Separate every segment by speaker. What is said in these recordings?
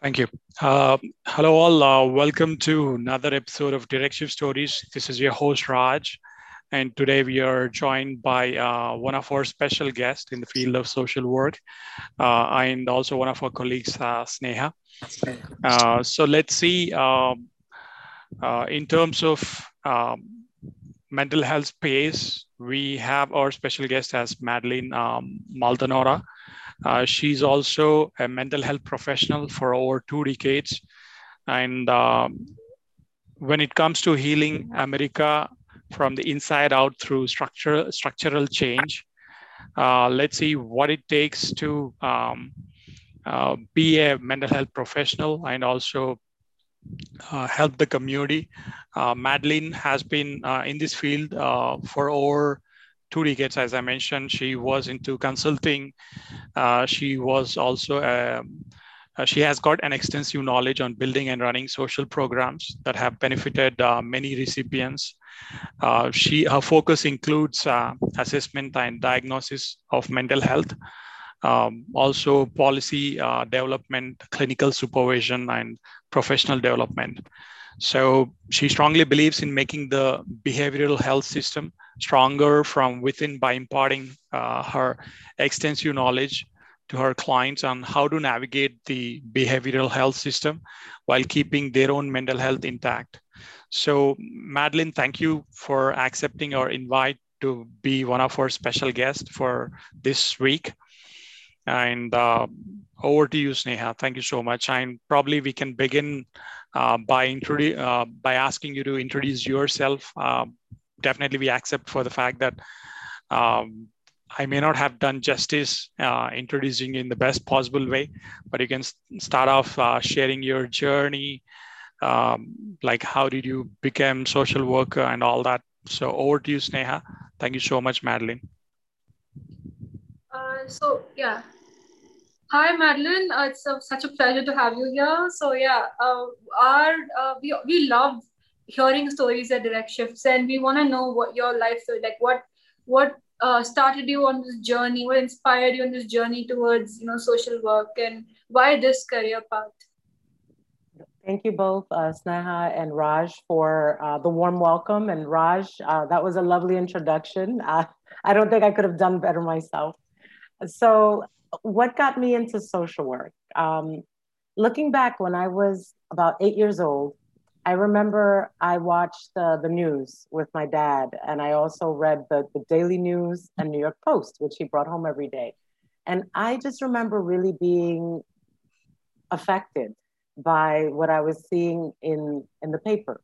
Speaker 1: Thank you. Uh, hello, all. Uh, welcome to another episode of Direct Shift Stories. This is your host, Raj. And today we are joined by uh, one of our special guests in the field of social work uh, and also one of our colleagues, uh, Sneha. Uh, so let's see, um, in terms of um, mental health space, we have our special guest as Madeline um, Maldonado. Uh, she's also a mental health professional for over two decades. And um, when it comes to healing America from the inside out through structural, structural change, uh, let's see what it takes to um, uh, be a mental health professional and also uh, help the community. Uh, Madeline has been uh, in this field uh, for over two decades, as I mentioned. She was into consulting. Uh, she was also, um, uh, she has got an extensive knowledge on building and running social programs that have benefited uh, many recipients. Uh, she, her focus includes uh, assessment and diagnosis of mental health, um, also policy uh, development, clinical supervision, and professional development. So she strongly believes in making the behavioral health system stronger from within by imparting uh, her extensive knowledge to her clients on how to navigate the behavioral health system while keeping their own mental health intact. So, Madeline, thank you for accepting our invite to be one of our special guests for this week. And uh, over to you, Sneha. Thank you so much. And probably we can begin uh, by, introdu- uh, by asking you to introduce yourself uh, definitely we accept for the fact that um, I may not have done justice uh, introducing in the best possible way, but you can start off uh, sharing your journey, um, like how did you become social worker and all that. So over to you, Sneha. Thank you so much, Madeline.
Speaker 2: So yeah, hi Madeline. Uh, it's such a pleasure to have you here. So yeah, uh, our uh, we we love hearing stories at direct shifts and we want to know what your life like what what uh, started you on this journey what inspired you on this journey towards you know social work and why this career path
Speaker 3: Thank you both, uh, Sneha and Raj, for uh, the warm welcome. And Raj, uh, that was a lovely introduction. Uh, I don't think I could have done better myself. So, what got me into social work? Um, looking back when I was about eight years old, I remember I watched uh, the news with my dad, and I also read the, the Daily News and New York Post, which he brought home every day. And I just remember really being affected by what I was seeing in, in the papers.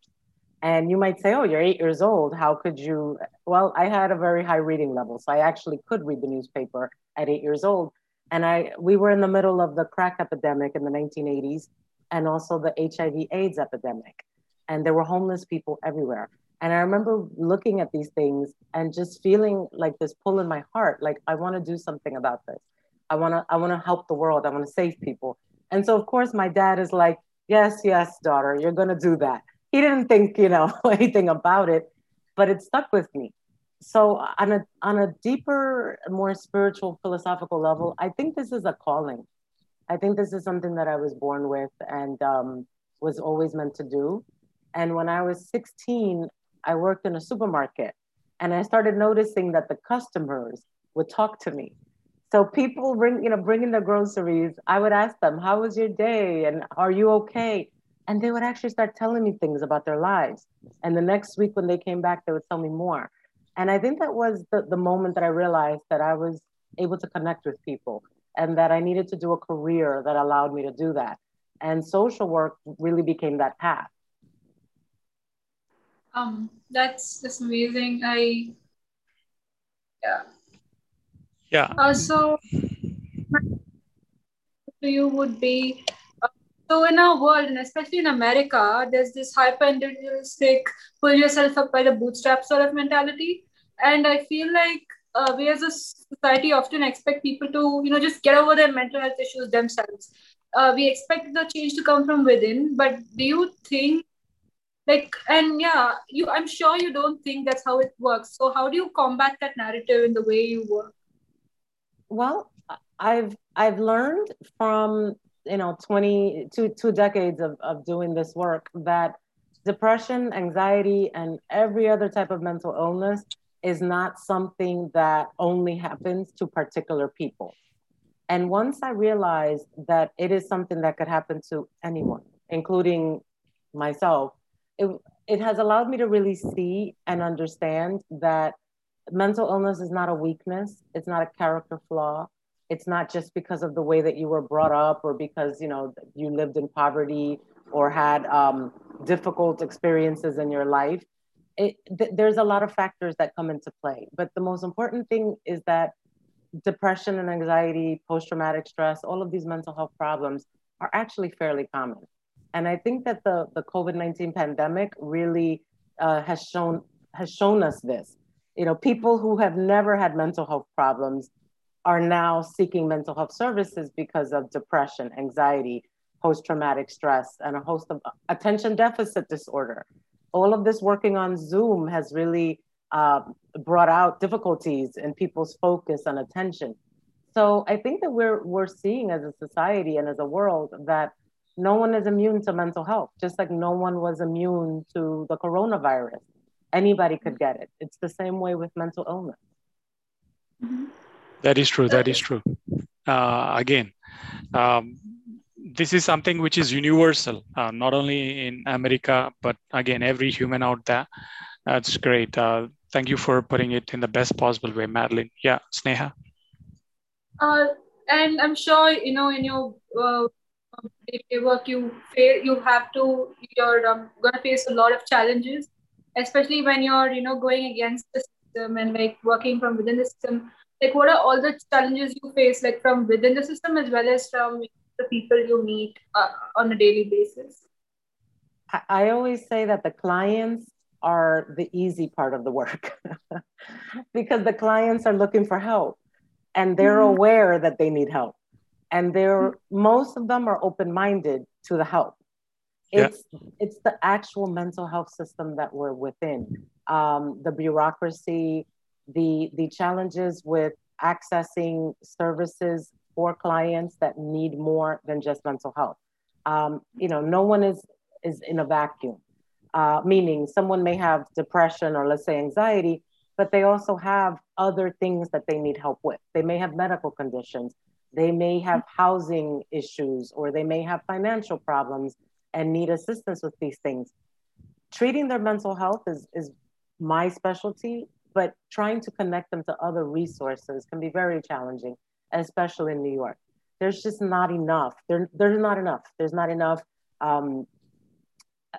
Speaker 3: And you might say, oh, you're eight years old. How could you? Well, I had a very high reading level. So I actually could read the newspaper at eight years old. And I, we were in the middle of the crack epidemic in the 1980s and also the HIV AIDS epidemic and there were homeless people everywhere. And I remember looking at these things and just feeling like this pull in my heart, like I want to do something about this. I want to I want to help the world. I want to save people. And so of course my dad is like, "Yes, yes, daughter, you're going to do that." He didn't think, you know, anything about it, but it stuck with me. So on a on a deeper, more spiritual, philosophical level, I think this is a calling. I think this is something that I was born with and um, was always meant to do. And when I was 16, I worked in a supermarket and I started noticing that the customers would talk to me. So people bring, you know, bringing their groceries, I would ask them, how was your day? And are you okay? And they would actually start telling me things about their lives. And the next week when they came back, they would tell me more. And I think that was the, the moment that I realized that I was able to connect with people and that I needed to do a career that allowed me to do that. And social work really became that path.
Speaker 2: Um, that's that's amazing. I yeah.
Speaker 1: Yeah.
Speaker 2: Uh, so you would be so in our world and especially in America, there's this hyper individualistic pull yourself up by the bootstrap sort of mentality, and I feel like uh, we as a society often expect people to you know just get over their mental health issues themselves. Uh, we expect the change to come from within, but do you think like and yeah you i'm sure you don't think that's how it works. So how do you combat that narrative in the way you work?
Speaker 3: Well i've i've learned from you know 20 two, two decades of, of doing this work that depression anxiety and every other type of mental illness is not something that only happens to particular people. And once i realized that it is something that could happen to anyone including myself it, it has allowed me to really see and understand that mental illness is not a weakness it's not a character flaw it's not just because of the way that you were brought up or because you know you lived in poverty or had um, difficult experiences in your life. It, th- there's a lot of factors that come into play but the most important thing is that depression and anxiety post-traumatic stress all of these mental health problems are actually fairly common. And i think that the, the covid-19 pandemic really uh, has shown has shown us this. You know people who have never had mental health problems are now seeking mental health services because of depression, anxiety, post traumatic stress, and a host of attention deficit disorder. All of this working on Zoom has really uh, brought out difficulties in people's focus and attention. So I think that we're we're seeing as a society and as a world that no one is immune to mental health, just like no one was immune to the coronavirus. Anybody could get it. It's the same way with mental illness.
Speaker 1: Mm-hmm. That is true. That is true. Uh, again, um, this is something which is universal, uh, not only in America, but again, every human out there. That's great. Uh, thank you for putting it in the best possible way, Madeline. Yeah, Sneha.
Speaker 2: Uh, and I'm sure you know in your uh, work you fail, you have to you're um, gonna face a lot of challenges, especially when you're you know going against the system and like working from within the system like what are all the challenges you face like from within the system as well as from the people you meet uh, on a daily basis
Speaker 3: i always say that the clients are the easy part of the work because the clients are looking for help and they're mm-hmm. aware that they need help and they're mm-hmm. most of them are open-minded to the help it's yeah. it's the actual mental health system that we're within um, the bureaucracy the, the challenges with accessing services for clients that need more than just mental health. Um, you know, no one is, is in a vacuum, uh, meaning someone may have depression or let's say anxiety, but they also have other things that they need help with. They may have medical conditions, they may have housing issues, or they may have financial problems and need assistance with these things. Treating their mental health is, is my specialty but trying to connect them to other resources can be very challenging, especially in New York. There's just not enough. There, there's not enough. There's not enough um,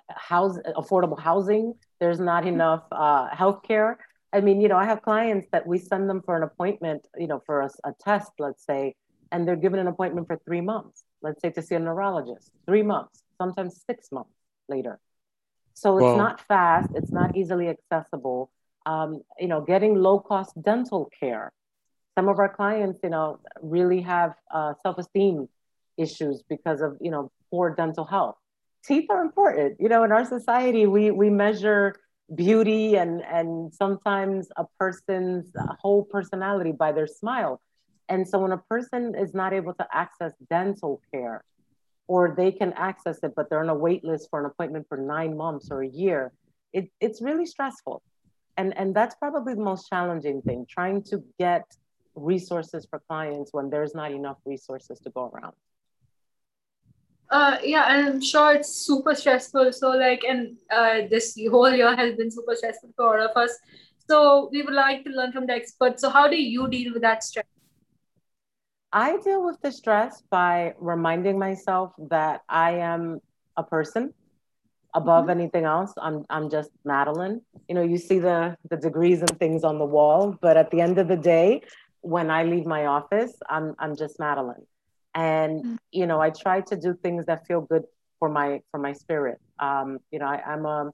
Speaker 3: house, affordable housing. There's not enough uh, healthcare. I mean, you know, I have clients that we send them for an appointment, you know, for a, a test, let's say, and they're given an appointment for three months, let's say to see a neurologist, three months, sometimes six months later. So it's not fast, it's not easily accessible um, you know, getting low cost dental care. Some of our clients, you know, really have uh, self-esteem issues because of, you know, poor dental health. Teeth are important. You know, in our society, we, we measure beauty and, and sometimes a person's whole personality by their smile. And so when a person is not able to access dental care, or they can access it, but they're on a wait list for an appointment for nine months or a year, it, it's really stressful and and that's probably the most challenging thing trying to get resources for clients when there's not enough resources to go around
Speaker 2: uh, yeah, and I'm sure it's super stressful. So, like, and uh, this whole year has been super stressful for all of us. So, we would like to learn from the experts. So, how do you deal with that stress?
Speaker 3: I deal with the stress by reminding myself that I am a person above mm-hmm. anything else. I'm I'm just Madeline. You know, you see the the degrees and things on the wall, but at the end of the day, when I leave my office, I'm I'm just Madeline. And mm-hmm. you know, I try to do things that feel good for my for my spirit. Um, you know, I, I'm a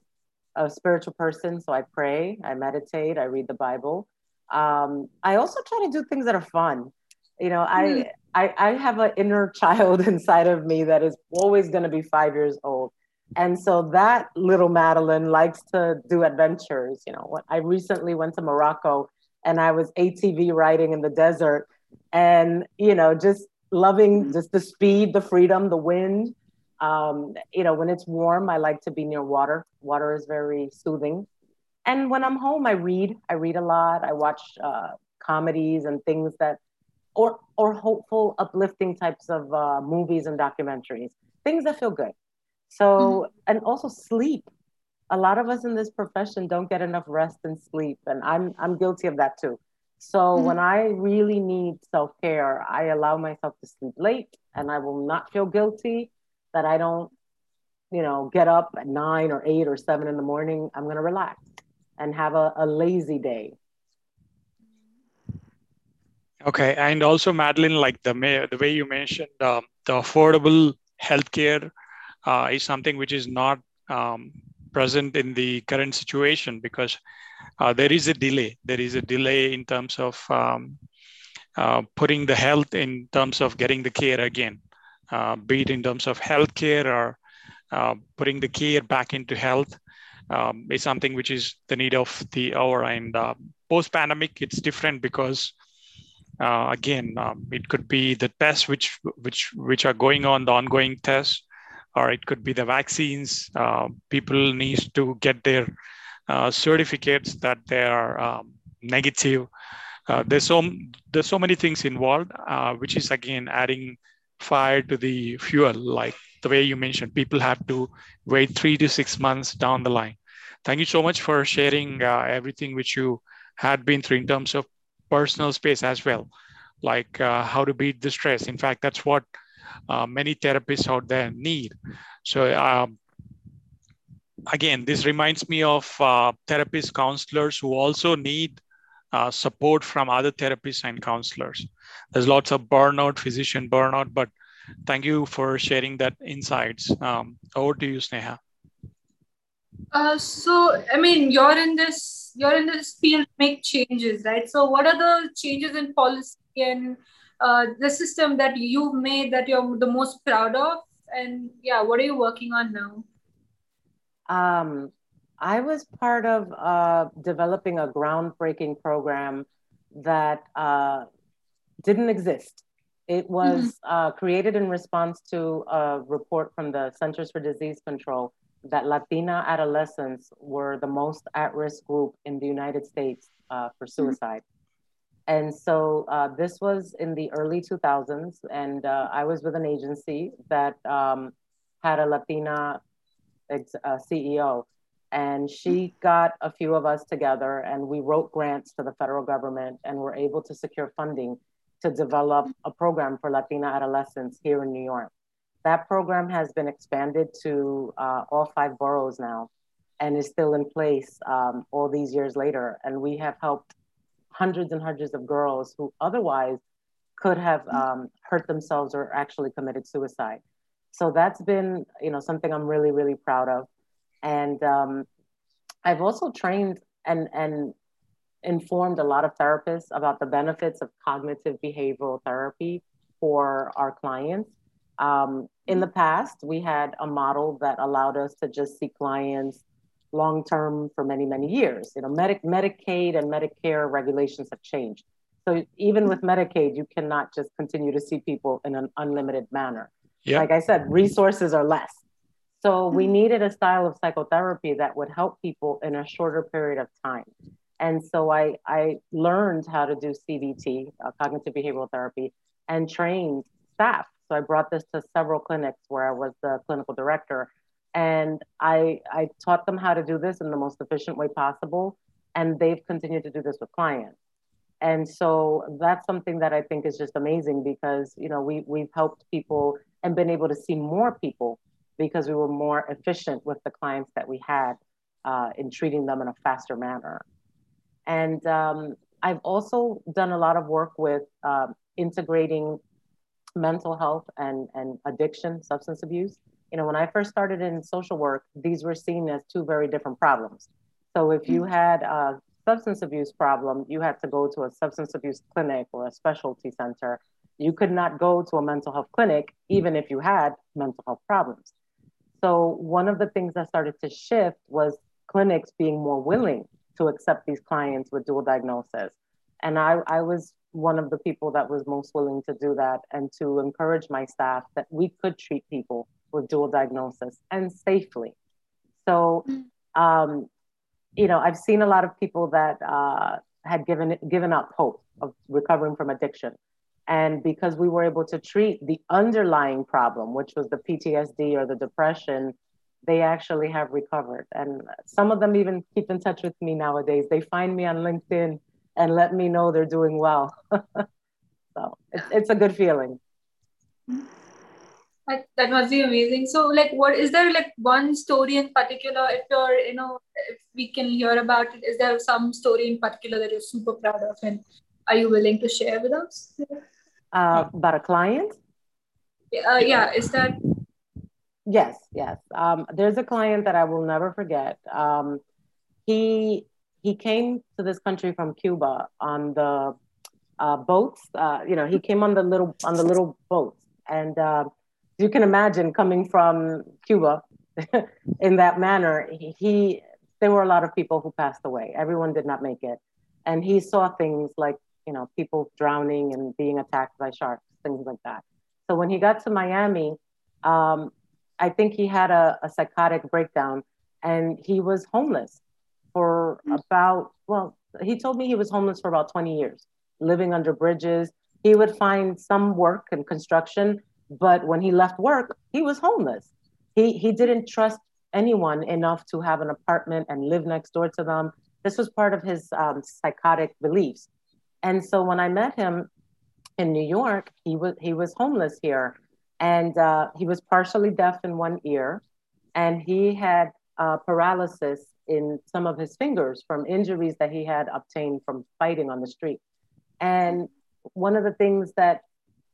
Speaker 3: a spiritual person, so I pray, I meditate, I read the Bible. Um, I also try to do things that are fun. You know, mm-hmm. I, I I have an inner child inside of me that is always going to be five years old and so that little Madeline likes to do adventures. You know, I recently went to Morocco and I was ATV riding in the desert and, you know, just loving just the speed, the freedom, the wind. Um, you know, when it's warm, I like to be near water. Water is very soothing. And when I'm home, I read. I read a lot. I watch uh, comedies and things that, or or hopeful, uplifting types of uh, movies and documentaries. Things that feel good. So, mm-hmm. and also sleep. A lot of us in this profession don't get enough rest and sleep, and I'm I'm guilty of that too. So mm-hmm. when I really need self care, I allow myself to sleep late, and I will not feel guilty that I don't, you know, get up at nine or eight or seven in the morning. I'm gonna relax and have a, a lazy day.
Speaker 1: Okay, and also Madeline, like the the way you mentioned, um, the affordable healthcare uh, is something which is not um, present in the current situation because uh, there is a delay. There is a delay in terms of um, uh, putting the health in terms of getting the care again, uh, be it in terms of healthcare or uh, putting the care back into health. Um, is something which is the need of the hour and uh, post pandemic it's different because uh, again um, it could be the tests which which which are going on the ongoing tests or it could be the vaccines. Uh, people need to get their uh, certificates that they are um, negative. Uh, there's so there's so many things involved, uh, which is again adding fire to the fuel. Like the way you mentioned, people have to wait three to six months down the line. Thank you so much for sharing uh, everything which you had been through in terms of personal space as well, like uh, how to beat the stress. In fact, that's what uh, many therapists out there need. So um, again, this reminds me of uh, therapists, counselors who also need uh, support from other therapists and counselors. There's lots of burnout, physician burnout, but thank you for sharing that insights. Um, over to you, Sneha.
Speaker 2: Uh, so, I mean, you're in this, you're in this field, make changes, right? So, what are the changes in policy and uh, the system that you've made that you're the most proud of? And yeah, what are you working on now?
Speaker 3: Um, I was part of uh, developing a groundbreaking program that uh, didn't exist. It was mm-hmm. uh, created in response to a report from the Centers for Disease Control that Latina adolescents were the most at risk group in the United States uh, for mm-hmm. suicide. And so uh, this was in the early 2000s, and uh, I was with an agency that um, had a Latina ex- uh, CEO. And she got a few of us together, and we wrote grants to the federal government and were able to secure funding to develop a program for Latina adolescents here in New York. That program has been expanded to uh, all five boroughs now and is still in place um, all these years later. And we have helped hundreds and hundreds of girls who otherwise could have um, hurt themselves or actually committed suicide. So that's been, you know, something I'm really, really proud of. And um, I've also trained and and informed a lot of therapists about the benefits of cognitive behavioral therapy for our clients. Um, in the past, we had a model that allowed us to just see clients long term for many, many years. You know, Medi- Medicaid and Medicare regulations have changed. So even with Medicaid, you cannot just continue to see people in an unlimited manner. Yep. Like I said, resources are less. So we needed a style of psychotherapy that would help people in a shorter period of time. And so I, I learned how to do CBT, uh, cognitive behavioral therapy, and trained staff. So I brought this to several clinics where I was the clinical director and I, I taught them how to do this in the most efficient way possible. And they've continued to do this with clients. And so that's something that I think is just amazing because, you know, we, we've helped people and been able to see more people because we were more efficient with the clients that we had uh, in treating them in a faster manner. And um, I've also done a lot of work with uh, integrating mental health and, and addiction, substance abuse you know, when I first started in social work, these were seen as two very different problems. So if you mm. had a substance abuse problem, you had to go to a substance abuse clinic or a specialty center. You could not go to a mental health clinic, even if you had mental health problems. So one of the things that started to shift was clinics being more willing to accept these clients with dual diagnosis And I, I was one of the people that was most willing to do that and to encourage my staff that we could treat people with dual diagnosis and safely. So, um, you know, I've seen a lot of people that uh, had given given up hope of recovering from addiction, and because we were able to treat the underlying problem, which was the PTSD or the depression, they actually have recovered. And some of them even keep in touch with me nowadays. They find me on LinkedIn and let me know they're doing well. so it's, it's a good feeling.
Speaker 2: That, that must be amazing. So, like, what is there like one story in particular? If you're, you know, if we can hear about it, is there some story in particular that you're super proud of, and are you willing to share with us?
Speaker 3: Uh, about a client?
Speaker 2: Uh, yeah, is that?
Speaker 3: Yes, yes. Um, there's a client that I will never forget. Um, he he came to this country from Cuba on the uh, boats. Uh, you know, he came on the little on the little boats, and uh, you can imagine coming from Cuba in that manner. He, he, there were a lot of people who passed away. Everyone did not make it, and he saw things like you know people drowning and being attacked by sharks, things like that. So when he got to Miami, um, I think he had a, a psychotic breakdown, and he was homeless for about, well, he told me he was homeless for about 20 years, living under bridges. He would find some work in construction, but when he left work, he was homeless. He, he didn't trust anyone enough to have an apartment and live next door to them. This was part of his um, psychotic beliefs. And so when I met him in New York, he was, he was homeless here. And uh, he was partially deaf in one ear. And he had uh, paralysis in some of his fingers from injuries that he had obtained from fighting on the street. And one of the things that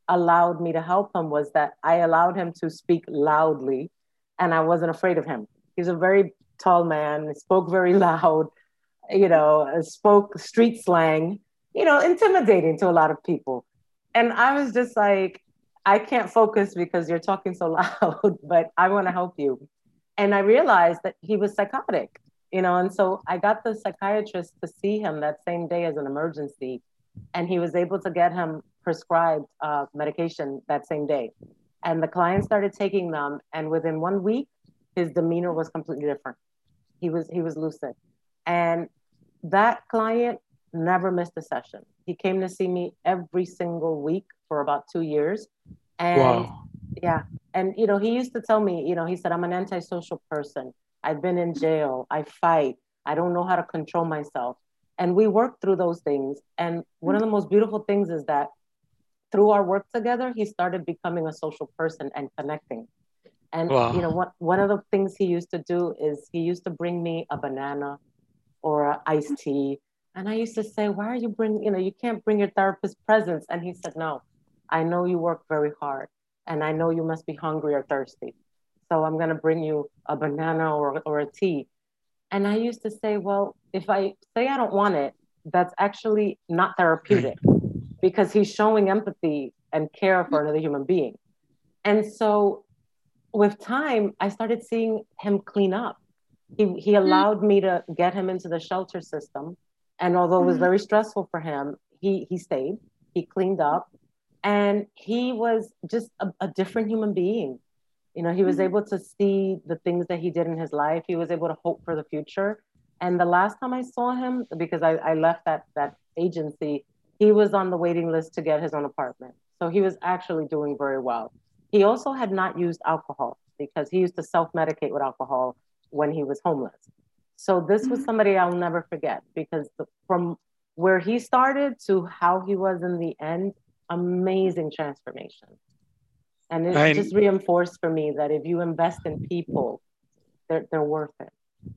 Speaker 3: allowed me to help him was that I allowed him to speak loudly and I wasn't afraid of him. He's a very tall man, spoke very loud, you know, uh, spoke street slang, you know, intimidating to a lot of people. And I was just like, I can't focus because you're talking so loud, but I want to help you. And I realized that he was psychotic you know and so i got the psychiatrist to see him that same day as an emergency and he was able to get him prescribed uh, medication that same day and the client started taking them and within one week his demeanor was completely different he was he was lucid and that client never missed a session he came to see me every single week for about two years and wow. yeah and you know he used to tell me you know he said i'm an antisocial person I've been in jail. I fight. I don't know how to control myself. And we worked through those things. And one of the most beautiful things is that through our work together, he started becoming a social person and connecting. And wow. you know, what one of the things he used to do is he used to bring me a banana or an iced tea. And I used to say, Why are you bringing, you know, you can't bring your therapist presents. And he said, No, I know you work very hard and I know you must be hungry or thirsty. So I'm going to bring you a banana or, or a tea. And I used to say, well, if I say I don't want it, that's actually not therapeutic because he's showing empathy and care for another human being. And so with time, I started seeing him clean up. He, he mm-hmm. allowed me to get him into the shelter system. And although it was mm-hmm. very stressful for him, he, he stayed, he cleaned up, and he was just a, a different human being. You know, he was mm-hmm. able to see the things that he did in his life. He was able to hope for the future. And the last time I saw him, because I, I left that that agency, he was on the waiting list to get his own apartment. So he was actually doing very well. He also had not used alcohol because he used to self-medicate with alcohol when he was homeless. So this was mm-hmm. somebody I'll never forget because the, from where he started to how he was in the end, amazing transformation. And it and, just reinforced for me that if you invest in people, they're, they're worth it.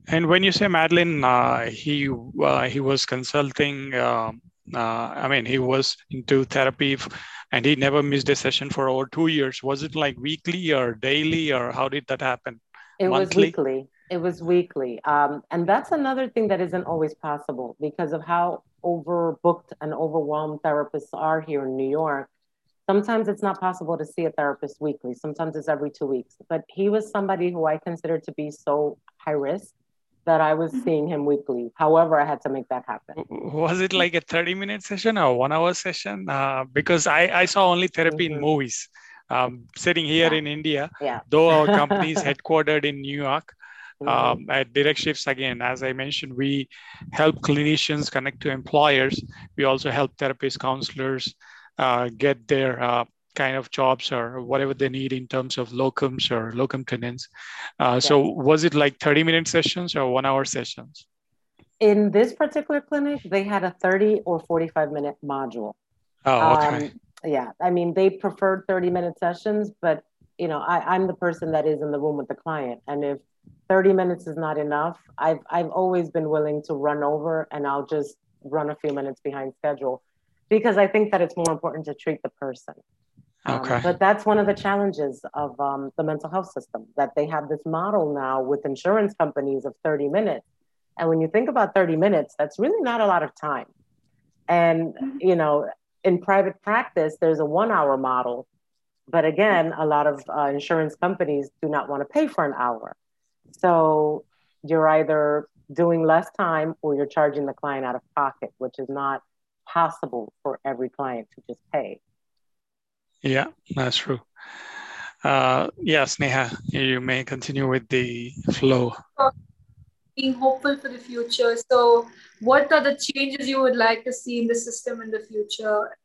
Speaker 1: And when you say Madeline, uh, he uh, he was consulting. Uh, uh I mean, he was into therapy, and he never missed a session for over two years. Was it like weekly or daily, or how did that happen?
Speaker 3: It Monthly? was weekly. It was weekly, um, and that's another thing that isn't always possible because of how overbooked and overwhelmed therapists are here in New York. Sometimes it's not possible to see a therapist weekly. Sometimes it's every two weeks. But he was somebody who I considered to be so high risk that I was mm-hmm. seeing him weekly. However, I had to make that happen.
Speaker 1: Was it like a 30 minute session or one hour session? Uh, because I, I saw only therapy mm-hmm. in movies. Um, sitting here
Speaker 3: yeah.
Speaker 1: in India,
Speaker 3: yeah.
Speaker 1: though our company is headquartered in New York, mm-hmm. um, at Direct Shifts, again, as I mentioned, we help clinicians connect to employers. We also help therapists, counselors uh, get their uh, kind of jobs or whatever they need in terms of locums or locum tenens. Uh. So was it like 30 minute sessions or one hour sessions?
Speaker 3: In this particular clinic, they had a 30 or 45 minute module.
Speaker 1: Oh, okay. Um,
Speaker 3: yeah, I mean, they preferred 30 minute sessions, but you know, I, I'm the person that is in the room with the client. And if 30 minutes is not enough, I've, I've always been willing to run over and I'll just run a few minutes behind schedule because I think that it's more important to treat the person.
Speaker 1: Um, okay.
Speaker 3: Um, but that's one of the challenges of um, the mental health system that they have this model now with insurance companies of 30 minutes. And when you think about 30 minutes, that's really not a lot of time. And, mm-hmm. you know, in private practice, there's a one hour model. But again, a lot of uh, insurance companies do not want to pay for an hour. So you're either doing less time or you're charging the client out of pocket, which is not possible for every client to just pay.
Speaker 1: Yeah, that's true. Uh, yes, Sneha, you may continue with the flow.
Speaker 2: Being hopeful for the future. So, what are the changes you would like to see in the system in the future?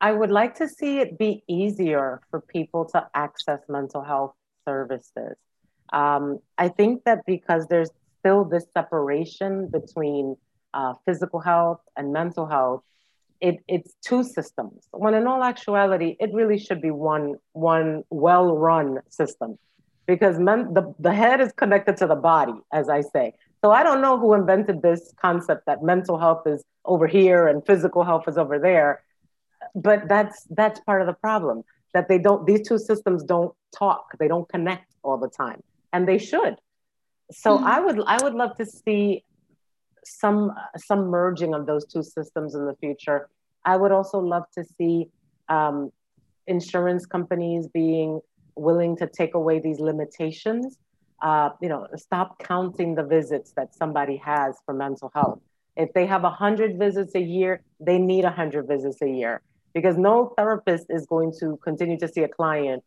Speaker 3: I would like to see it be easier for people to access mental health services. Um, I think that because there's still this separation between uh, physical health and mental health, it, it's two systems. When in all actuality it really should be one one well-run system because men, the, the head is connected to the body as i say. So i don't know who invented this concept that mental health is over here and physical health is over there but that's that's part of the problem that they don't these two systems don't talk. They don't connect all the time and they should. So mm-hmm. i would i would love to see some some merging of those two systems in the future. I would also love to see um, insurance companies being willing to take away these limitations. Uh, you know, stop counting the visits that somebody has for mental health. If they have 100 visits a year, they need 100 visits a year because no therapist is going to continue to see a client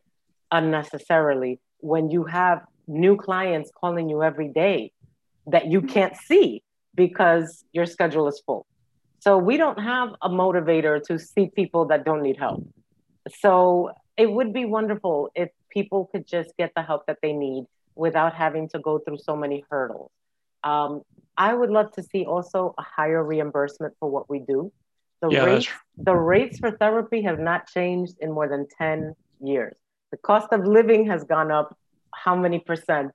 Speaker 3: unnecessarily when you have new clients calling you every day that you can't see because your schedule is full. So we don't have a motivator to see people that don't need help. So it would be wonderful if people could just get the help that they need without having to go through so many hurdles. Um, I would love to see also a higher reimbursement for what we do. The yeah, rates, the rates for therapy have not changed in more than 10 years. The cost of living has gone up how many percent?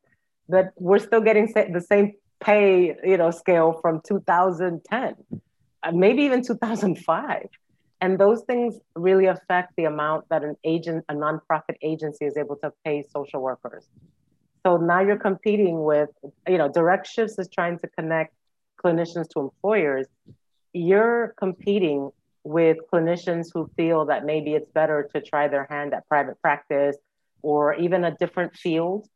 Speaker 3: But we're still getting the same pay you know scale from 2010 uh, maybe even 2005 and those things really affect the amount that an agent a nonprofit agency is able to pay social workers. So now you're competing with you know direct shifts is trying to connect clinicians to employers. You're competing with clinicians who feel that maybe it's better to try their hand at private practice or even a different field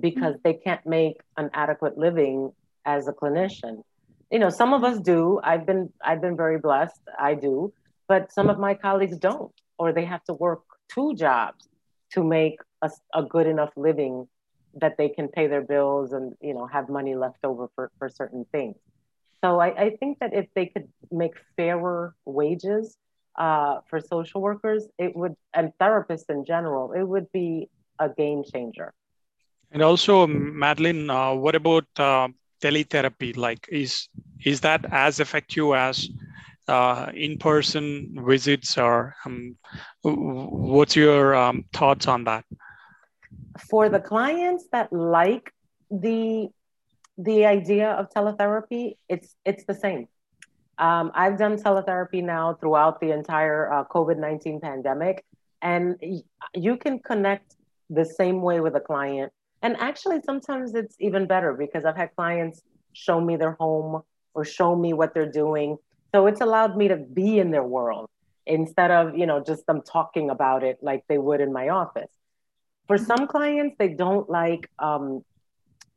Speaker 3: because they can't make an adequate living as a clinician. You know, some of us do. I've been I've been very blessed. I do, but some of my colleagues don't, or they have to work two jobs to make a, a good enough living that they can pay their bills and you know have money left over for, for certain things. So I, I think that if they could make fairer wages uh, for social workers, it would and therapists in general, it would be a game changer.
Speaker 1: And also, Madeline, uh, what about uh, teletherapy? Like, is is that as effective as uh, in-person visits, or um, what's your um, thoughts on that?
Speaker 3: For the clients that like the the idea of teletherapy, it's it's the same. Um, I've done teletherapy now throughout the entire uh, COVID nineteen pandemic, and you can connect the same way with a client and actually, sometimes it's even better because I've had clients show me their home or show me what they're doing. So it's allowed me to be in their world instead of, you know, just them talking about it like they would in my office. For some clients, they don't like um,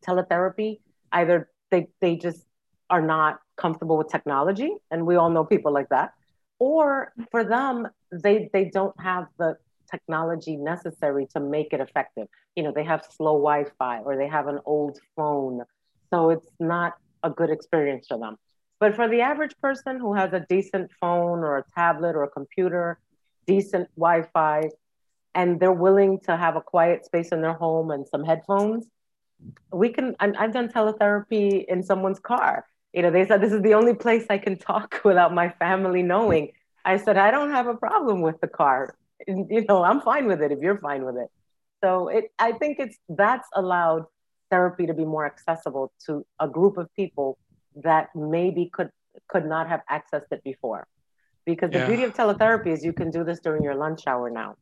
Speaker 3: teletherapy. Either they, they just are not comfortable with technology, and we all know people like that, or for them, they, they don't have the technology necessary to make it effective. You know, they have slow Wi Fi or they have an old phone. So it's not a good experience for them. But for the average person who has a decent phone or a tablet or a computer, decent Wi Fi, and they're willing to have a quiet space in their home and some headphones, we can. I've done teletherapy in someone's car. You know, they said this is the only place I can talk without my family knowing. I said, I don't have a problem with the car. You know, I'm fine with it if you're fine with it. So it, I think it's that's allowed therapy to be more accessible to a group of people that maybe could could not have accessed it before. Because the beauty of teletherapy is you can do this during your lunch hour now.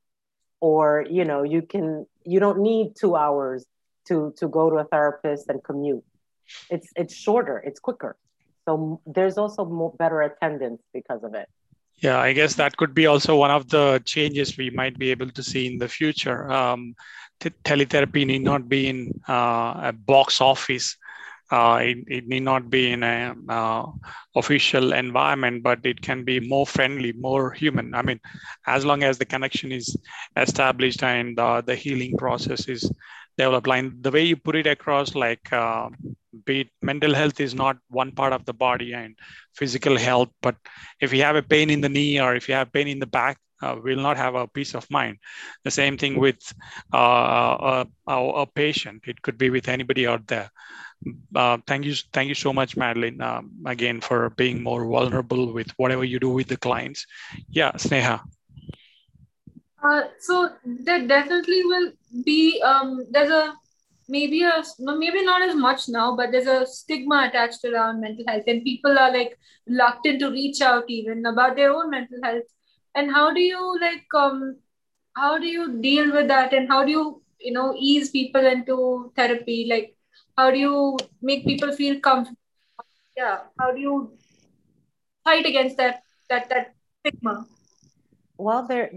Speaker 3: Or, you know, you can you don't need two hours to to go to a therapist and commute. It's it's shorter, it's quicker. So there's also more, better attendance because of it.
Speaker 1: Yeah, I guess that could be also one of the changes we might be able to see in the future. Um, t- teletherapy need not be in uh, a box office. Uh, it, it, need not be in a uh, official environment, but it can be more friendly, more human. I mean, as long as the connection is established and uh, the healing process is developed. Line. The way you put it across, like uh, be mental health is not one part of the body and physical health but if you have a pain in the knee or if you have pain in the back uh, will not have a peace of mind. The same thing with uh, a, a, patient. It could be with anybody out there. Uh, thank you thank you so much madeline um, again for being more vulnerable with whatever you do with the clients. Yeah sneha
Speaker 2: uh, so there definitely will be um, there's a maybe a maybe not as much now but there's a stigma attached around mental health and people are like reluctant to reach out even about their own mental health. And how do you like um how do you deal with that and how do you you know ease people into therapy? Like how do you make people feel comfortable? Yeah how do you fight against that that that stigma?
Speaker 3: Well there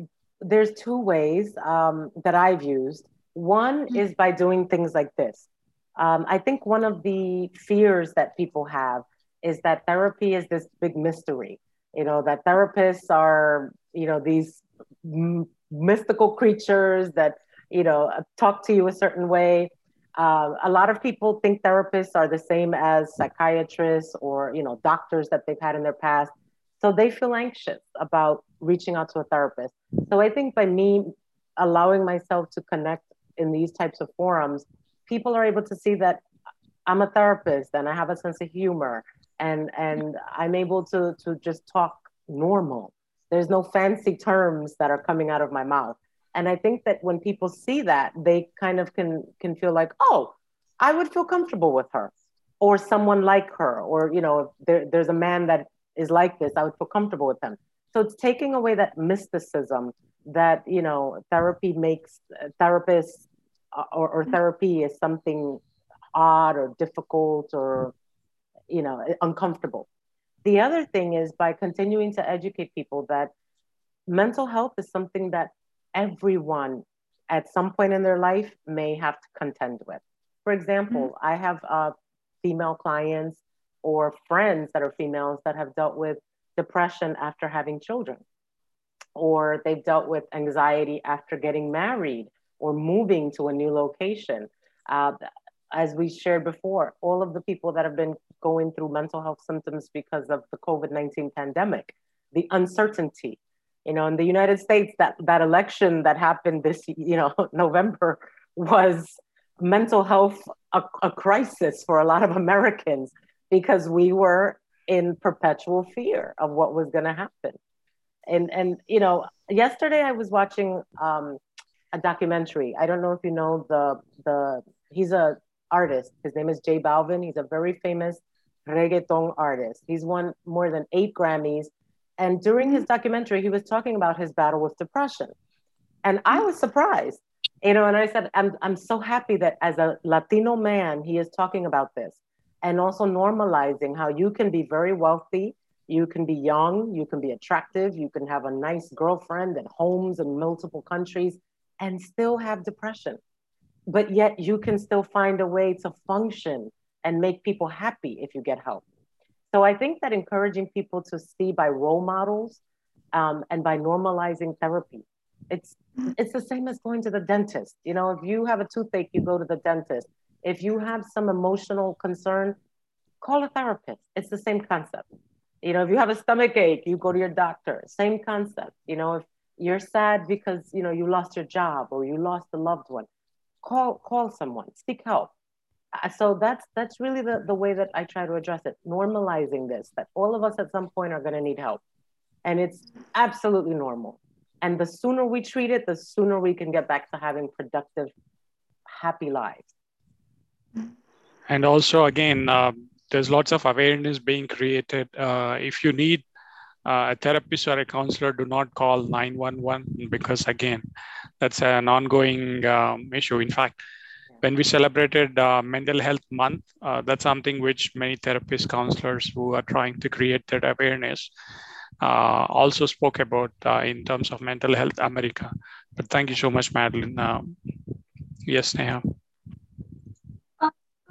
Speaker 3: there's two ways um, that i've used one mm-hmm. is by doing things like this. Um, I think one of the fears that people have is that therapy is this big mystery. You know, that therapists are, you know, these m- mystical creatures that, you know, talk to you a certain way. Uh, a lot of people think therapists are the same as psychiatrists or, you know, doctors that they've had in their past. So they feel anxious about reaching out to a therapist. So I think by me allowing myself to connect in these types of forums, people are able to see that I'm a therapist and I have a sense of humor and and I'm able to to just talk normal. There's no fancy terms that are coming out of my mouth. And I think that when people see that, they kind of can can feel like, oh, I would feel comfortable with her, or someone like her, or you know, there, there's a man that is like this, I would feel comfortable with him. So it's taking away that mysticism that you know therapy makes therapists uh, or, or therapy is something odd or difficult or you know uncomfortable. The other thing is by continuing to educate people that mental health is something that everyone at some point in their life may have to contend with. For example mm-hmm. i have uh, female clients or friends that are females that have dealt with depression after having children or they've dealt with anxiety after getting married or moving to a new location. Uh, as we shared before, all of the people that have been going through mental health symptoms because of the COVID 19 pandemic, the uncertainty. You know, in the United States, that, that election that happened this, you know, November was mental health a, a crisis for a lot of Americans because we were in perpetual fear of what was going to happen. And and you know yesterday i was watching um, a documentary. I don't know if you know the the he's a artist. His name is J Balvin. He's a very famous reggaeton artist. He's won more than eight grammys. And during his documentary he was talking about his battle with depression. And i was surprised you know and i said i'm, I'm so happy that as a latino man he is talking about this and also normalizing how you can be very wealthy you can be young, you can be attractive, you can have a nice girlfriend and homes in multiple countries and still have depression. but yet you can still find a way to function and make people happy if you get help. So I think that encouraging people to see by role models um, and by normalizing therapy, it's it's the same as going to the dentist. You know, if you have a toothache, you go to the dentist. If you have some emotional concern, call a therapist. It's the same concept. You know, if you have a stomach ache, you go to your doctor. Same concept. You know, if you're sad because you know you lost your job or you lost a loved one, call call someone, seek help. Uh, so that's that's really the, the way that I try to address it, normalizing this, that all of us at some point are gonna need help. And it's absolutely normal. And the sooner we treat it, the sooner we can get back to having productive, happy lives.
Speaker 1: And also, again, uh, there's lots of awareness being created. Uh, if you need uh, a therapist or a counselor, do not call 911 because, again, that's an ongoing um, issue. In fact, when we celebrated uh, Mental Health Month, uh, that's something which many therapists, counselors who are trying to create that awareness uh, also spoke about uh, in terms of Mental Health America. But thank you so much, Madeline. Um, yes,
Speaker 2: Sneha.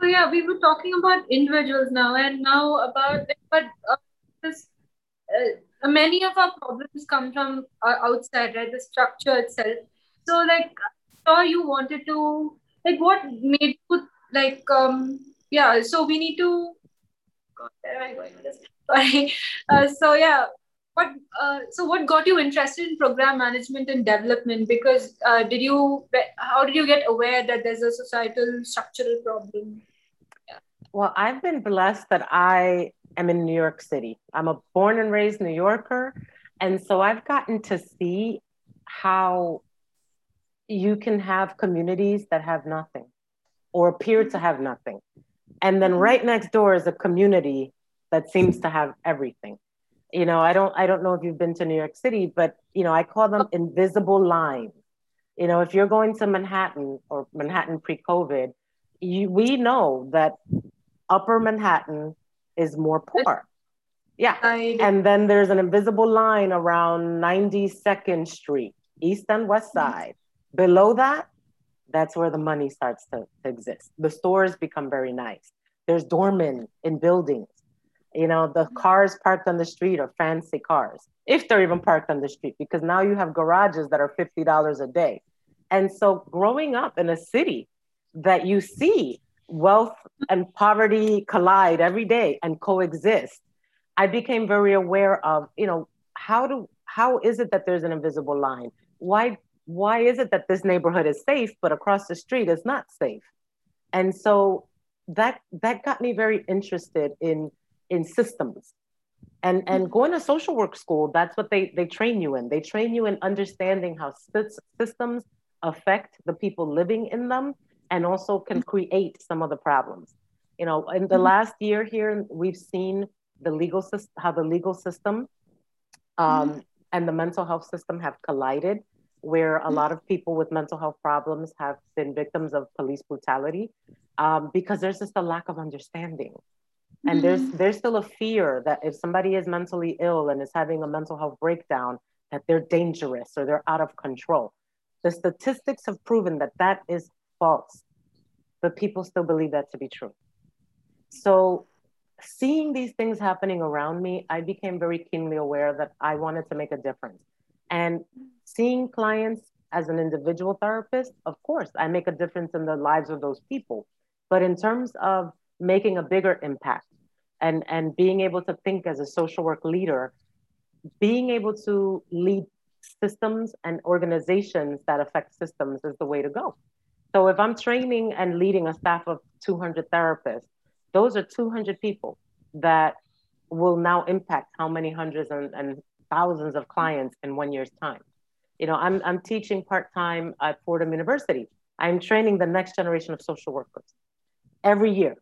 Speaker 2: So yeah, we were talking about individuals now, and now about but uh, this uh, many of our problems come from uh, outside, right? The structure itself. So, like, sure you wanted to, like, what made you, like, um, yeah, so we need to, God, where am I going with this? Sorry. Uh, so, yeah, what, uh, so what got you interested in program management and development? Because uh, did you, how did you get aware that there's a societal structural problem?
Speaker 3: Well, I've been blessed that I am in New York City. I'm a born and raised New Yorker. And so I've gotten to see how you can have communities that have nothing or appear to have nothing. And then mm-hmm. right next door is a community that seems to have everything. You know, I don't I don't know if you've been to New York City, but you know, I call them oh. invisible lines. You know, if you're going to Manhattan or Manhattan pre-COVID, you, we know that upper Manhattan is more poor. Yeah. And then there's an invisible line around 92nd Street, East and West. Side. Below that, that's where the money starts to, to exist. The stores become very nice. There's doormen in buildings. You know, the mm-hmm. cars parked on the street are fancy cars, if they're even parked on the street, because now you have garages that are $50 a day. And so growing up in a city that you see wealth and poverty collide every day and coexist, I became very aware of, you know, how do how is it that there's an invisible line? Why why is it that this neighborhood is safe but across the street is not safe? And so that that got me very interested in in systems. And and going to social work school, that's what they they train you in. They train you in understanding how systems affect the people living in them and also can mm-hmm. create some of the problems. You know, in the mm-hmm. last year here, we've seen the legal system, how the legal system um, mm-hmm. and the mental health system have collided, where a lot of people with mental health problems have been victims of police brutality um, because there's just a lack of understanding. And there's there's still a fear that if somebody is mentally ill and is having a mental health breakdown, that they're dangerous or they're out of control. The statistics have proven that that is false, but people still believe that to be true. So, seeing these things happening around me, I became very keenly aware that I wanted to make a difference. And seeing clients as an individual therapist, of course, I make a difference in the lives of those people. But in terms of making a bigger impact and, and being able to think as a social work leader, being able to lead systems and organizations that affect systems is the way to go. So if I'm training and leading a staff of 200 therapists, those are 200 people that will now impact how many hundreds and, and thousands of clients in one year's time. You know, I'm, I'm teaching part-time at Fordham University. I'm training the next generation of social workers every year.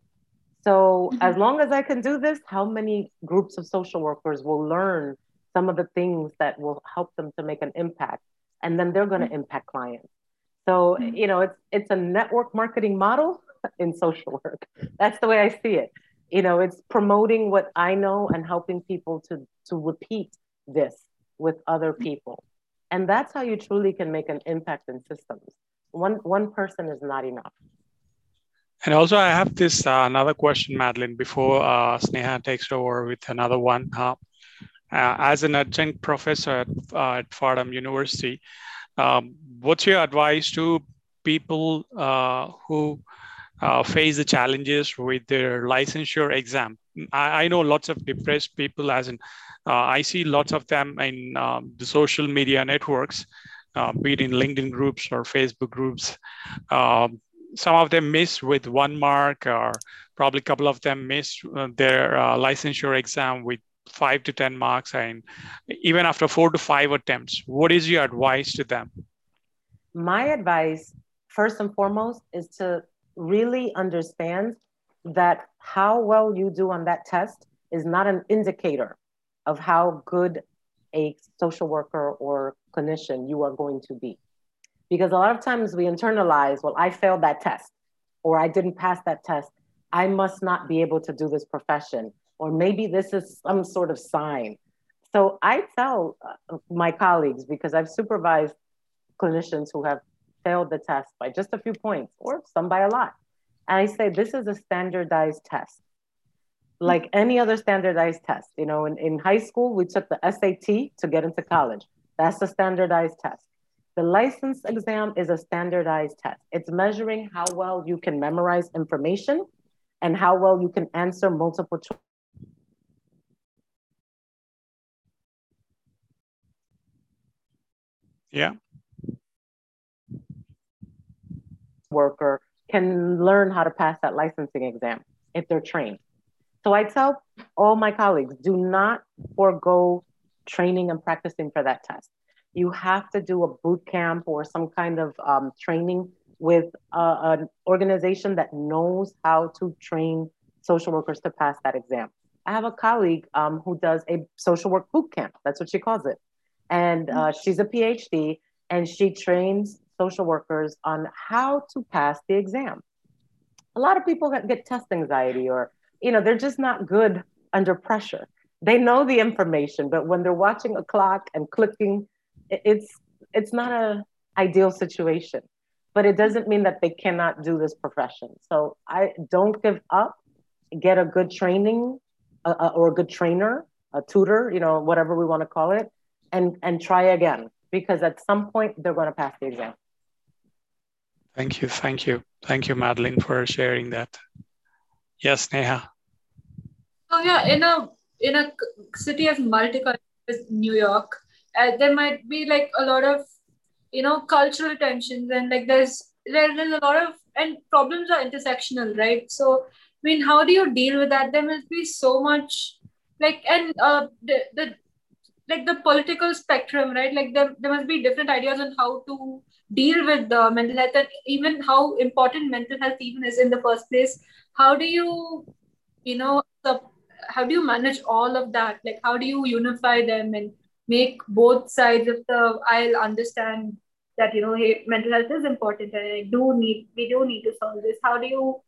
Speaker 3: So mm-hmm. as long as I can do this, how many groups of social workers will learn some of the things that will help them to make an impact? And then they're going to mm-hmm. impact clients. So, mm-hmm. you know, it's it's a network marketing model in social work. That's the way I see it. You know, it's promoting what I know and helping people to to repeat this with other people. And that's how you truly can make an impact in systems. One, one person is not enough.
Speaker 1: And also, I have this uh, another question, Madeline, before uh, Sneha takes over with another one. Uh, as an adjunct professor at, uh, at Fordham University, um, what's your advice to people uh, who uh, face the challenges with their licensure exam? I, I, know lots of depressed people, as in, I see lots of them in um, the social media networks, be it in LinkedIn groups or Facebook groups. Um, some of them miss with one mark or probably a couple of them miss uh, their uh, licensure exam with five to 10 marks and even after four to five attempts, what is your advice to them?
Speaker 3: My advice, first and foremost, is to really understand that how well you do on that test is not an indicator of how good a social worker or clinician you are going to be. Because a lot of times we internalize, well, I failed that test or I didn't pass that test. I must not be able to do this profession. Or maybe this is some sort of sign. So I tell uh, my colleagues, because I've supervised clinicians who have failed the test by just a few points or some by a lot. And I say, this is a standardized test. Like any other standardized test. You know, in, in high school, we took the SAT to get into college. That's a standardized test. The license exam is a standardized test. It's measuring how well you can memorize information and how well you can answer multiple
Speaker 1: Yeah.
Speaker 3: Worker can learn how to pass that licensing exam if they're trained. So I tell all my colleagues do not forego training and practicing for that test you have to do a boot camp or some kind of um, training with uh, an organization that knows how to train social workers to pass that exam. I have a colleague um, who does a social work boot camp. That's what she calls it. And uh, mm-hmm. she's a PhD and she trains social workers on how to pass the exam. A lot of people get test anxiety or, you know, they're just not good under pressure. They know the information, but when they're watching a clock and clicking it's it's not a ideal situation but it doesn't mean that they cannot do this profession so i don't give up get a good training uh, uh or a good trainer a tutor you know whatever we want to call it and and try again because at some point they're going to pass the exam.
Speaker 1: Thank you thank you thank you madeline for sharing that. Yes Sneha.
Speaker 2: Oh yeah in a in a city as multicultural as new york uh, there might be like a lot of you know cultural tensions and like there's there, there's a lot of and problems are intersectional right? So i mean how do you deal with that? There must be so much like and uh the, the like the political spectrum right like there, there must be different ideas on how to deal with the mental health and even how important mental health even is in the first place how do you you know the how do you manage all of that like how do you unify them and make both sides of the I'll understand that you know hey, mental health is important and I do need we do need to solve this. How do you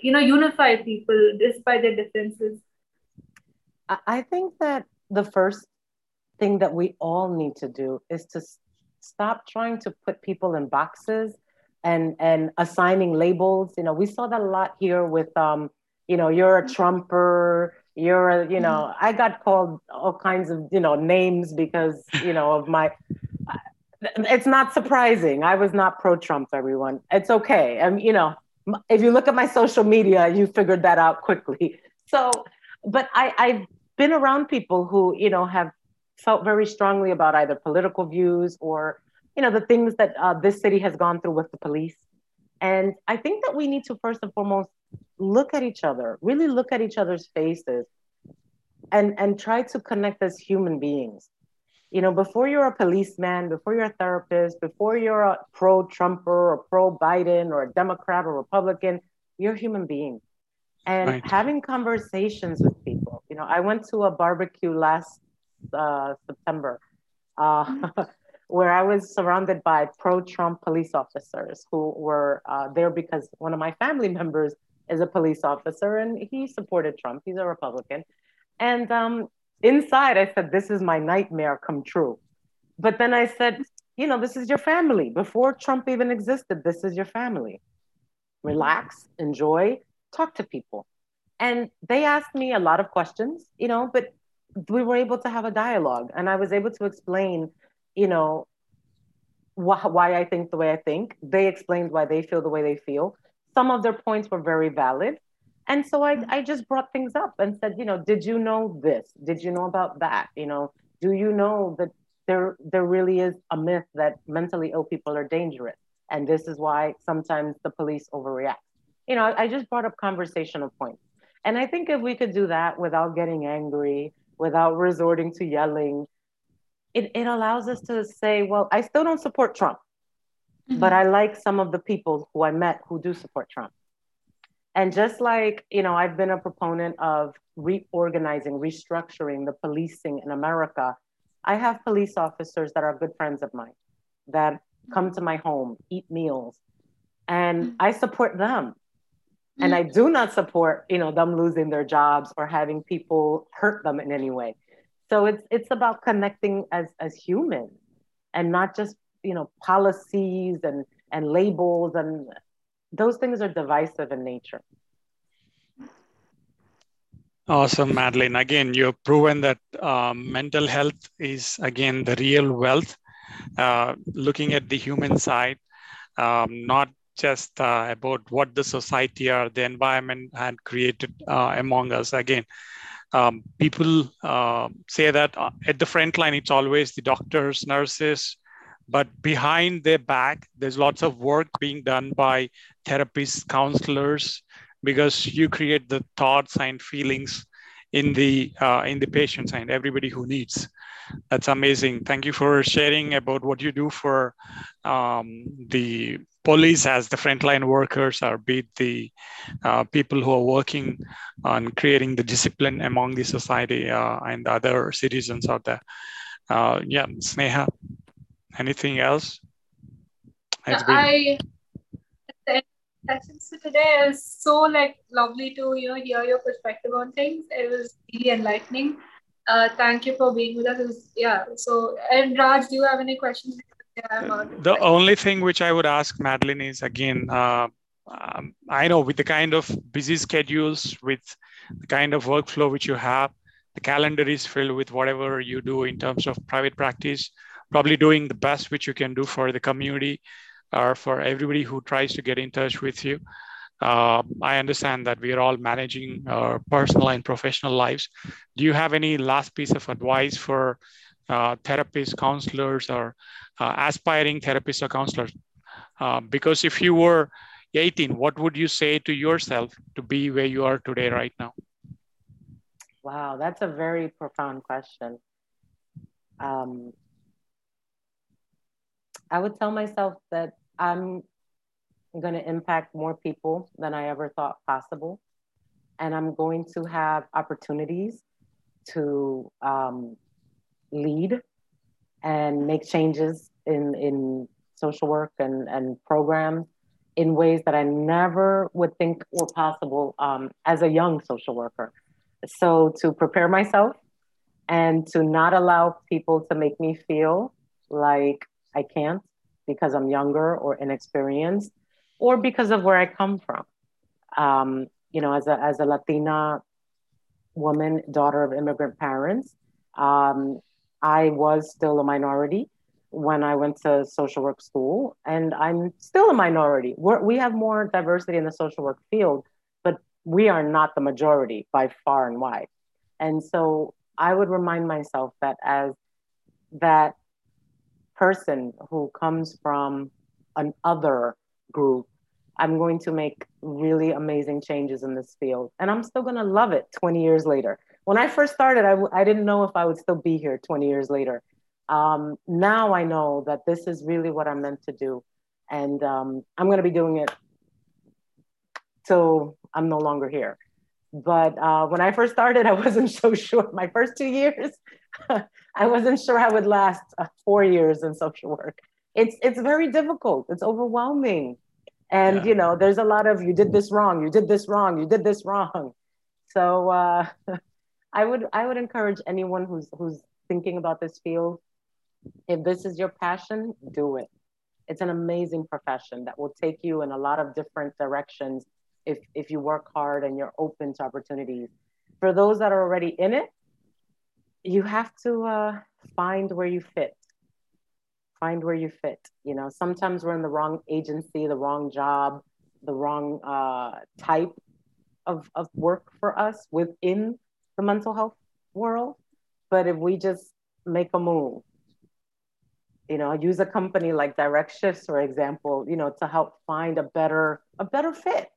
Speaker 2: you know unify people despite their differences?
Speaker 3: I think that the first thing that we all need to do is to stop trying to put people in boxes and and assigning labels. You know, we saw that a lot here with um, you know, you're a Trumper, you're a, you know i got called all kinds of you know names because you know of my it's not surprising. I was not pro trump everyone. It's okay. And you know if you look at my social media you figured that out quickly. So but i i've been around people who you know have felt very strongly about either political views or you know the things that uh, this city has gone through with the police and i think that we need to first and foremost look at each other, really look at each other's faces and, and try to connect as human beings. You know, before you're a policeman, before you're a therapist, before you're a pro Trumper or pro Biden or a Democrat or Republican, you're a human being. And right. having conversations with people. You know, I went to a barbecue last uh, September uh, where I was surrounded by pro Trump police officers who were uh, there because one of my family members is a police officer and he supported Trump. He's a Republican. And um, inside, I said, This is my nightmare come true. But then I said, you know, this is your family. Before Trump even existed, this is your family. Relax, enjoy, talk to people. And they asked me a lot of questions, you know, but we were able to have a dialogue and I was able to explain, you know, wh- why I think the way I think. They explained why they feel the way they feel. Some of their points were very valid. And so I, I just brought things up and said, you know, did you know this? Did you know about that? You know, do you know that there there really is a myth that mentally ill people are dangerous? And this is why sometimes the police overreact. You know, I, I just brought up conversational points. And I think if we could do that without getting angry, without resorting to yelling, it, it allows us to say, well, I still don't support Trump, mm-hmm. but I like some of the people who I met who do support Trump. And just like, you know, I've been a proponent of reorganizing, restructuring the policing in America, I have police officers that are good friends of mine that come to my home, eat meals, and mm-hmm. I support them. And I do not support, you know, them losing their jobs or having people hurt them in any way. So it's it's about connecting as as humans and not just, you know, policies and and labels and those things are divisive in nature.
Speaker 1: Awesome, Madeline. Again, you've proven that um, mental health is, again, the real wealth. Uh, looking at the human side, um, not just uh, about what the society or the environment had created uh, among us. Again, um, people uh, say that uh, at the front line, it's always the doctors, nurses, but behind their back there's lots of work being done by therapists counselors because you create the thoughts and feelings in the uh, in the patients and everybody who needs. That's amazing. Thank you for sharing about what you do for um, the police as the frontline workers or be it the uh, people who are working on creating the discipline among the society uh, and other citizens out there. Uh, yeah sneha Anything else?
Speaker 2: Been... I sessions today is so like lovely to you know hear your perspective on things. It was really enlightening. Uh, thank you for being with us. Was, yeah. So, and Raj, do you have any questions?
Speaker 1: the only thing which I would ask Madeline is again, uh, um, I know with the kind of busy schedules, with the kind of workflow which you have, the calendar is filled with whatever you do in terms of private practice probably doing the best which you can do for the community or for everybody who tries to get in touch with you. Uh, I understand that we are all managing our personal and professional lives. Do you have any last piece of advice for uh, therapists, counselors, or uh, aspiring therapists or counselors? Uh, because if you were 18, what would you say to yourself to be where you are today, right now?
Speaker 3: Wow, that's a very profound question. Um, I would tell myself that I'm going to impact more people than I ever thought possible. And I'm going to have opportunities to um, lead and make changes in, in social work and, and programs in ways that I never would think were possible um, as a young social worker. So to prepare myself and to not allow people to make me feel like I can't because I'm younger or inexperienced, or because of where I come from. Um, you know, as a as a Latina woman, daughter of immigrant parents, um, I was still a minority when I went to social work school, and I'm still a minority. We're, we have more diversity in the social work field, but we are not the majority by far and wide. And so I would remind myself that as that person who comes from an other group, I'm going to make really amazing changes in this field. And I'm still going to love it 20 years later. When I first started, I w- I didn't know if I would still be here 20 years later. Um, now I know that this is really what I'm meant to do. And um, I'm going to be doing it till I'm no longer here. But uh, when I first started, I wasn't so sure. My first two years, I wasn't sure I would last uh, four years in social work. It's it's very difficult. It's overwhelming, and yeah. you know, there's a lot of you did this wrong, you did this wrong, you did this wrong. So uh, I would I would encourage anyone who's who's thinking about this field If this is your passion, do it. It's an amazing profession that will take you in a lot of different directions if, if you work hard and you're open to opportunities. For those that are already in it, you have to uh, find where you fit. Find where you fit. You know, sometimes we're in the wrong agency, the wrong job, the wrong uh, type of, of work for us within the mental health world. But if we just make a move, you know, use a company like Direct Shifts, for example, you know, to help find a better a better fit.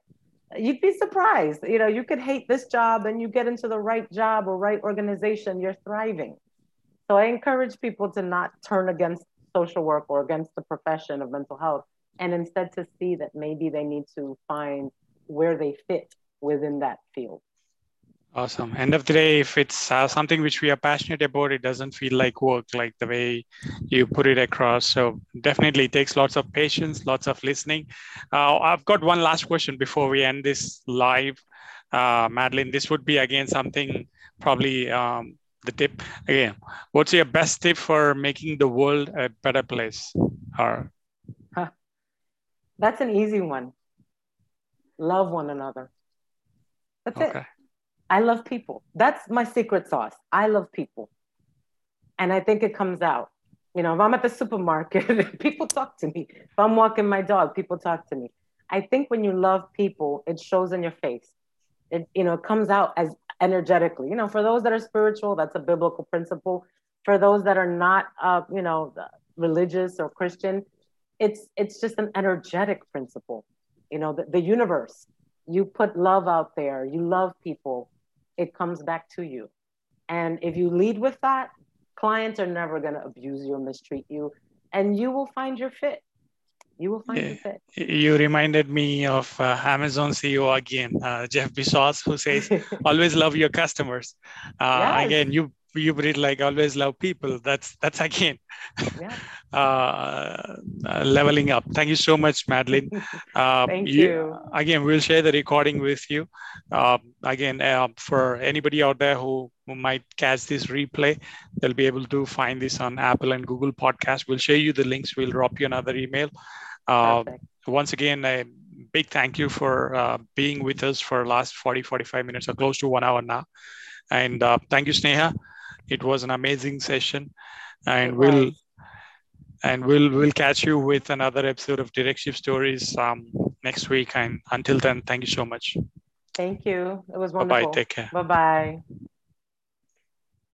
Speaker 3: You'd be surprised. You know, you could hate this job and you get into the right job or right organization, you're thriving. So I encourage people to not turn against social work or against the profession of mental health and instead to see that maybe they need to find where they fit within that field.
Speaker 1: Awesome. End of the day, if it's uh, something which we are passionate about, it doesn't feel like work, like the way you put it across. So definitely, it takes lots of patience, lots of listening. Uh, I've got one last question before we end this live, uh, Madeline. This would be again something probably um, the tip again. What's your best tip for making the world a better place? Or
Speaker 3: huh. that's an easy one. Love one another. That's okay. it. I love people. That's my secret sauce. I love people. And I think it comes out. You know, if I'm at the supermarket, people talk to me. If I'm walking my dog, people talk to me. I think when you love people, it shows in your face. It, you know, it comes out as energetically. You know, for those that are spiritual, that's a biblical principle. For those that are not, uh, you know, religious or Christian, it's it's just an energetic principle. You know, the, the universe. You put love out there. You love people it comes back to you. And if you lead with that, clients are never going to abuse you or mistreat you, and you will find your fit. You will find yeah. your fit.
Speaker 1: You reminded me of uh, Amazon CEO again, uh, Jeff Bezos, who says, "Always love your customers." Uh, yes. Again, you you breathe like always love people. That's that's again yeah. uh, uh, leveling up. Thank you so much madeline.
Speaker 3: Uh, thank you, you,
Speaker 1: again we'll share the recording with you. Uh, again uh, for anybody out there who, who might catch this replay they'll be able to find this on apple and google podcast. We'll share you the links. We'll drop you another email. Uh, once again a big thank you for being with us for last 40 45 minutes or close to one hour now. And thank you sneha it was an amazing session, and we'll and we'll we'll catch you with another episode of Direct Shift Stories um, next week. And until then, thank you so much.
Speaker 3: Thank you. It was wonderful.
Speaker 1: Bye bye. Take care.
Speaker 3: Bye bye.